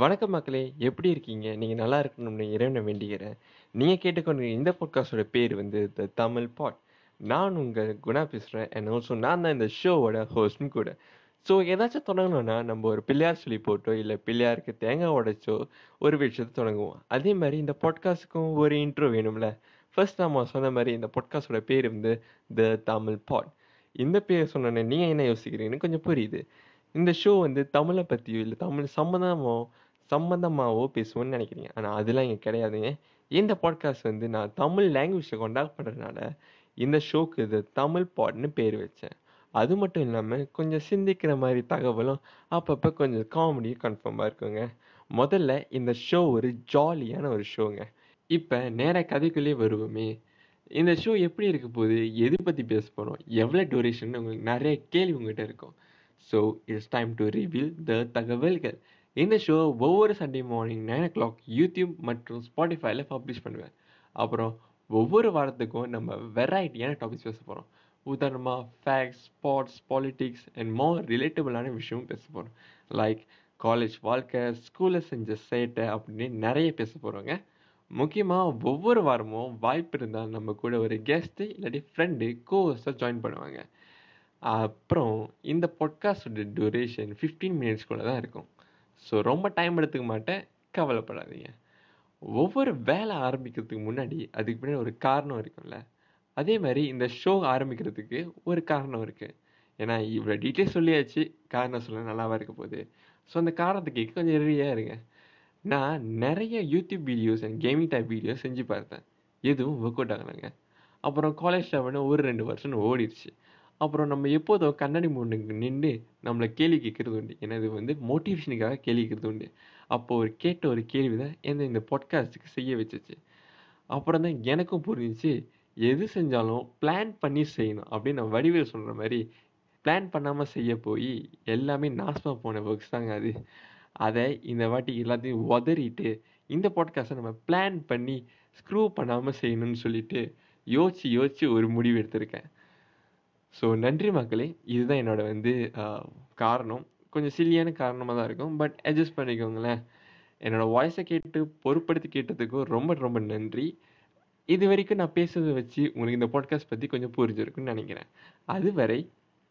வணக்கம் மக்களே எப்படி இருக்கீங்க? நீங்கள் நல்லா இருக்கணும்னு இறைவனை வேண்டிக்கிறேன். நீங்கள் கேட்டுக்கொண்டு இந்த பாட்காஸ்டோட பேர் வந்து த தமிழ் பாட் நான் உங்கள் குணா பேசுகிறேன் அண்ட் ஆல்சோ நான் தான் இந்த ஷோவோட ஹோஸ்டும் கூட. ஸோ ஏதாச்சும் தொடங்கணும்னா நம்ம ஒரு பிள்ளையார் சொல்லி போட்டோ இல்லை பிள்ளையாருக்கு தேங்காய் உடைச்சோ ஒரு விஷயத்தை தொடங்குவோம். அதே மாதிரி இந்த பாட்காஸ்ட்டுக்கும் ஒரு இன்ட்ரோ வேணும்ல. ஃபர்ஸ்ட் நம்ம சொன்ன மாதிரி இந்த பாட்காஸ்டோட பேர் வந்து த தமிழ் பாட் இந்த பேர் சொன்னோன்னே நீங்கள் என்ன யோசிக்கிறீங்கன்னு கொஞ்சம் புரியுது. இந்த ஷோ வந்து தமிழை பற்றியோ இல்லை தமிழ் சம்மந்தமோ சம்மந்தமாகவோ பேசுவோன்னு நினைக்கிறீங்க. ஆனால் அதெல்லாம் இங்கே கிடையாதுங்க. இந்த பாட்காஸ்ட் வந்து நான் தமிழ் லாங்குவேஜை கொண்டாட் பண்ணுறதுனால இந்த ஷோக்கு இது தமிழ் பாட்னு பேர் வச்சேன். அது மட்டும் இல்லாமல் கொஞ்சம் சிந்திக்கிற மாதிரி தகவலும் அப்பப்போ கொஞ்சம் காமெடியும் கன்ஃபார்மாக இருக்குங்க. முதல்ல இந்த ஷோ ஒரு ஜாலியான ஒரு ஷோங்க இப்போ நேராக கதைக்குள்ளேயே வருவோமே. இந்த ஷோ எப்படி இருக்க போகுது? எது பற்றி பேச போகிறோம் எவ்வளோ டூரேஷன் உங்களுக்கு நிறைய கேள்வி உங்கள்கிட்ட இருக்கும். So it's time to reveal the தகவல்கள். இந்த ஷோ ஒவ்வொரு Sunday morning nine o'clock YouTube மற்றும் ஸ்பாட்டிஃபைல பப்ளிஷ் பண்ணுவேன். அப்புறம் ஒவ்வொரு வாரத்துக்கும் நம்ம வெரைட்டியான டாபிக்ஸ் பேச போகிறோம் உதாரணமாக facts sports politics and more ரிலேட்டபிளான விஷயமும் பேச போகிறோம் லைக் காலேஜ் வாழ்க்கை ஸ்கூலில் செஞ்ச சேட்டை அப்படின்னு நிறைய பேச போகிறோங்க முக்கியமாக ஒவ்வொரு வாரமும் வாய்ப்பு இருந்தால் நம்ம கூட ஒரு கெஸ்ட்டு இல்லாட்டி ஃப்ரெண்டு கோவர்ஸாக ஜாயின் பண்ணுவாங்க. அப்புறம் இந்த பாட்காஸ்டோட டூரேஷன் ஃபிஃப்டீன் மினிட்ஸ்குள்ளே தான் இருக்கும். ஸோ ரொம்ப டைம் எடுத்துக்க மாட்டேன். கவலைப்படாதீங்க. ஒவ்வொரு வேலை ஆரம்பிக்கிறதுக்கு முன்னாடி அதுக்கு பின்னாடி ஒரு காரணம் இருக்கும்ல. அதே மாதிரி இந்த ஷோ ஆரம்பிக்கிறதுக்கு ஒரு காரணம் இருக்குது ஏன்னா இவ்வளோ டீட்டெயில்ஸ் சொல்லியாச்சு. காரணம் சொல்ல நல்லாவா இருக்க போகுது. ஸோ அந்த காரணத்துக்கு கொஞ்சம் ரெடியாக இருங்க. நான் நிறைய YouTube videos and gaming type videos செஞ்சு பார்த்தேன். எதுவும் ஒர்க் அவுட் ஆகலைங்க. அப்புறம் காலேஜ் லெவலில் ஒரு ரெண்டு வருஷம் ஓடிடுச்சு. அப்புறம் நம்ம எப்போதும் கண்ணாடி முன்னுக்கு நின்று நம்மளை கேள்வி கேட்குறது உண்டு. ஏன்னா இது வந்து மோட்டிவேஷனுக்காக கேள்வி கேட்குறது உண்டு. அப்போ ஒரு கேட்ட ஒரு கேள்வி தான் என்னை இந்த பாட்காஸ்ட்டுக்கு செய்ய வச்சிச்சு. அப்புறம் தான் எனக்கும் புரிஞ்சிச்சு எது செஞ்சாலும் பிளான் பண்ணி செய்யணும் அப்படின்னு நான் வடிவேல் சொல்கிற மாதிரி பிளான் பண்ணாமல் செய்ய போய் எல்லாமே நாசமாக போன ஒர்க்ஸ் தாங்க அது. அதை இந்த வாட்டி எல்லாத்தையும் உதறிட்டு இந்த பாட்காஸ்ட்டை நம்ம பிளான் பண்ணி ஸ்க்ரூ பண்ணாமல் செய்யணும்னு சொல்லிட்டு யோசிச்சு யோசிச்சு ஒரு முடிவு எடுத்திருக்கேன். ஸோ நன்றி மக்களே. இதுதான் என்னோட வந்து காரணம். கொஞ்சம் சில்லியான காரணமாக தான் இருக்கும். பட் அட்ஜஸ்ட் பண்ணிக்கோங்களேன். என்னோடய வாய்ஸை கேட்டு பொருட்படுத்தி கேட்டதுக்கும் ரொம்ப ரொம்ப நன்றி. இது வரைக்கும் நான் பேசுறதை வச்சு உங்களுக்கு இந்த பாட்காஸ்ட் பற்றி கொஞ்சம் புரிஞ்சிருக்குன்னு நினைக்கிறேன். அதுவரை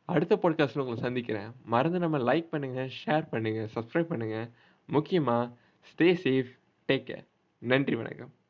அடுத்த பாட்காஸ்ட்டில் உங்களை சந்திக்கிறேன். மறந்து நம்ம லைக் பண்ணுங்கள் ஷேர் பண்ணுங்கள் சப்ஸ்கிரைப் பண்ணுங்கள் முக்கியமாக ஸ்டே சேஃப் டேக் கேர் நன்றி வணக்கம்.